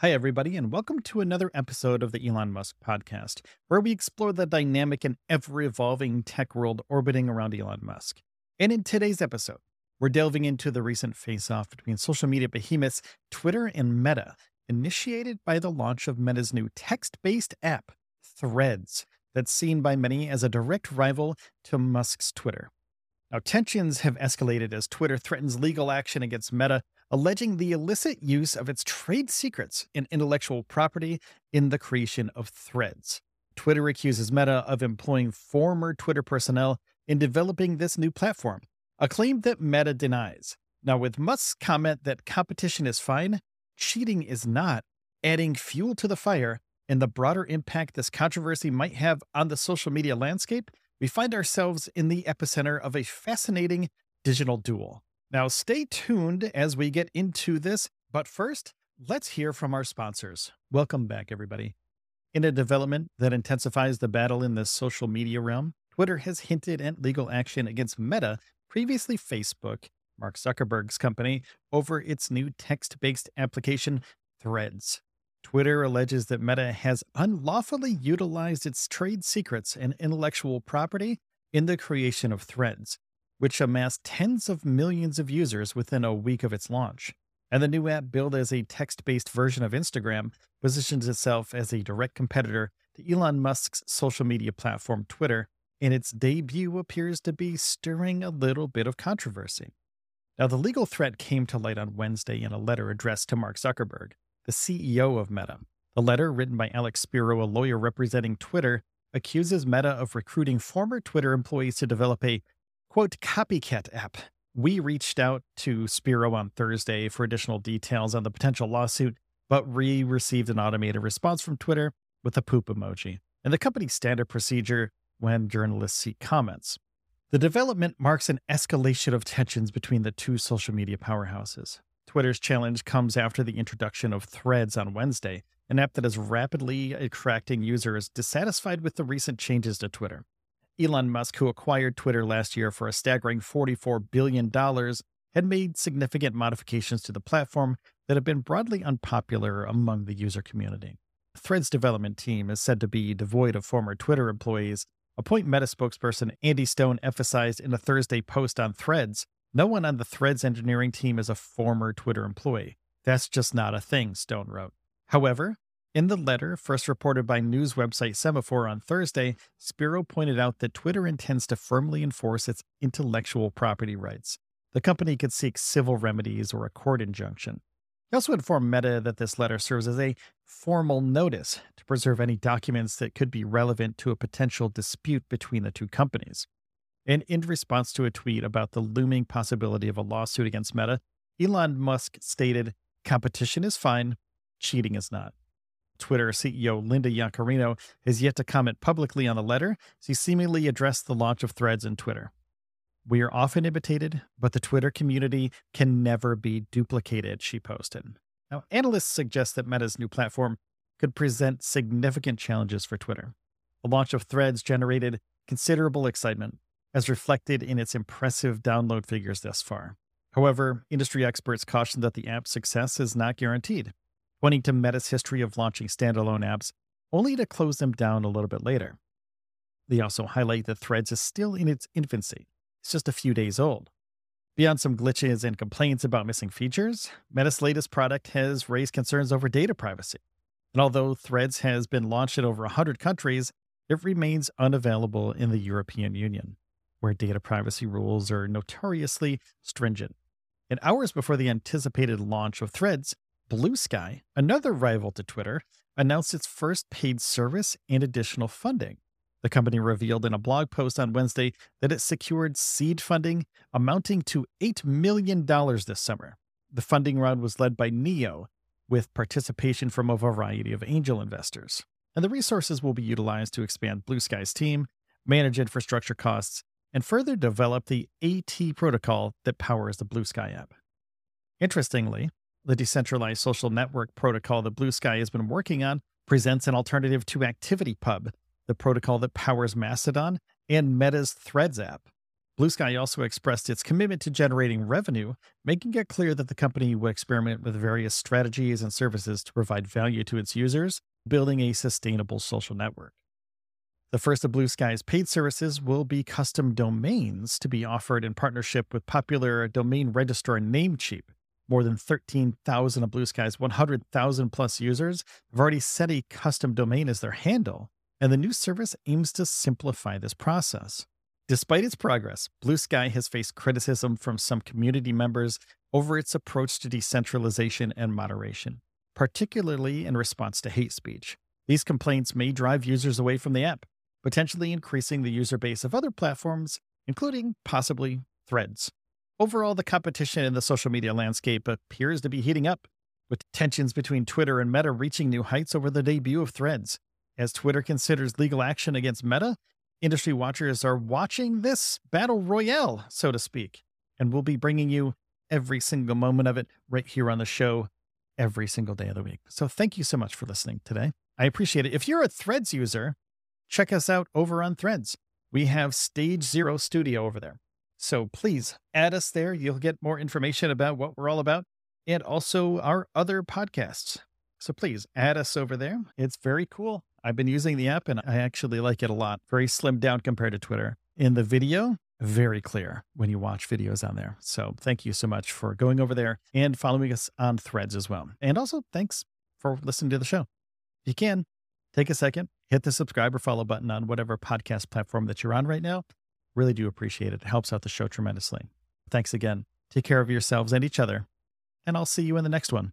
Hi, everybody, and welcome to another episode of the Elon Musk podcast, where we explore the dynamic and ever evolving tech world orbiting around Elon Musk. And in today's episode, we're delving into the recent face off between social media behemoths Twitter and Meta, initiated by the launch of Meta's new text based app, Threads, that's seen by many as a direct rival to Musk's Twitter. Now, tensions have escalated as Twitter threatens legal action against Meta alleging the illicit use of its trade secrets and intellectual property in the creation of threads. Twitter accuses Meta of employing former Twitter personnel in developing this new platform, a claim that Meta denies. Now, with Musk's comment that competition is fine, cheating is not, adding fuel to the fire and the broader impact this controversy might have on the social media landscape, we find ourselves in the epicenter of a fascinating digital duel. Now, stay tuned as we get into this, but first, let's hear from our sponsors. Welcome back, everybody. In a development that intensifies the battle in the social media realm, Twitter has hinted at legal action against Meta, previously Facebook, Mark Zuckerberg's company, over its new text based application, Threads. Twitter alleges that Meta has unlawfully utilized its trade secrets and intellectual property in the creation of threads, which amassed tens of millions of users within a week of its launch. And the new app, built as a text based version of Instagram, positions itself as a direct competitor to Elon Musk's social media platform, Twitter, and its debut appears to be stirring a little bit of controversy. Now, the legal threat came to light on Wednesday in a letter addressed to Mark Zuckerberg, the CEO of Meta. The letter, written by Alex Spiro, a lawyer representing Twitter, accuses Meta of recruiting former Twitter employees to develop a quote, copycat app. We reached out to Spiro on Thursday for additional details on the potential lawsuit, but we received an automated response from Twitter with a poop emoji and the company's standard procedure when journalists seek comments. The development marks an escalation of tensions between the two social media powerhouses. Twitter's challenge comes after the introduction of Threads on Wednesday, an app that is rapidly attracting users dissatisfied with the recent changes to Twitter. Elon Musk, who acquired Twitter last year for a staggering $44 billion, had made significant modifications to the platform that have been broadly unpopular among the user community. Threads development team is said to be devoid of former Twitter employees. A point Meta spokesperson Andy Stone emphasized in a Thursday post on Threads no one on the Threads engineering team is a former Twitter employee. That's just not a thing, Stone wrote. However, in the letter, first reported by news website Semafor on Thursday, Spiro pointed out that Twitter intends to firmly enforce its intellectual property rights. The company could seek civil remedies or a court injunction. He also informed Meta that this letter serves as a formal notice to preserve any documents that could be relevant to a potential dispute between the two companies. And in response to a tweet about the looming possibility of a lawsuit against Meta, Elon Musk stated, Competition is fine, cheating is not. Twitter CEO Linda Yaccarino has yet to comment publicly on the letter, she seemingly addressed the launch of threads in Twitter. We are often imitated, but the Twitter community can never be duplicated, she posted. Now, analysts suggest that Meta's new platform could present significant challenges for Twitter. The launch of Threads generated considerable excitement, as reflected in its impressive download figures thus far. However, industry experts caution that the app's success is not guaranteed pointing to Meta's history of launching standalone apps, only to close them down a little bit later. They also highlight that Threads is still in its infancy, it's just a few days old. Beyond some glitches and complaints about missing features, Meta's latest product has raised concerns over data privacy. And although Threads has been launched in over 100 countries, it remains unavailable in the European Union, where data privacy rules are notoriously stringent. And hours before the anticipated launch of Threads, Bluesky, another rival to Twitter, announced its first paid service and additional funding. The company revealed in a blog post on Wednesday that it secured seed funding amounting to $8 million this summer. The funding round was led by Neo, with participation from a variety of angel investors. And the resources will be utilized to expand Blue Sky's team, manage infrastructure costs, and further develop the AT protocol that powers the Blue Sky app. Interestingly, the decentralized social network protocol that Blue Sky has been working on presents an alternative to ActivityPub, the protocol that powers Mastodon and Meta's Threads app. Blue Sky also expressed its commitment to generating revenue, making it clear that the company would experiment with various strategies and services to provide value to its users, building a sustainable social network. The first of Blue Sky's paid services will be custom domains to be offered in partnership with popular domain registrar Namecheap. More than 13,000 of Blue Sky's 100,000 plus users have already set a custom domain as their handle, and the new service aims to simplify this process. Despite its progress, Blue Sky has faced criticism from some community members over its approach to decentralization and moderation, particularly in response to hate speech. These complaints may drive users away from the app, potentially increasing the user base of other platforms, including possibly threads. Overall, the competition in the social media landscape appears to be heating up, with tensions between Twitter and Meta reaching new heights over the debut of threads. As Twitter considers legal action against Meta, industry watchers are watching this battle royale, so to speak, and we'll be bringing you every single moment of it right here on the show every single day of the week. So thank you so much for listening today. I appreciate it. If you're a Threads user, check us out over on Threads. We have Stage Zero Studio over there. So please add us there. You'll get more information about what we're all about and also our other podcasts. So please add us over there. It's very cool. I've been using the app and I actually like it a lot. Very slimmed down compared to Twitter. In the video, very clear when you watch videos on there. So thank you so much for going over there and following us on threads as well. And also thanks for listening to the show. If you can, take a second, hit the subscribe or follow button on whatever podcast platform that you're on right now. Really do appreciate it. It helps out the show tremendously. Thanks again. Take care of yourselves and each other. And I'll see you in the next one.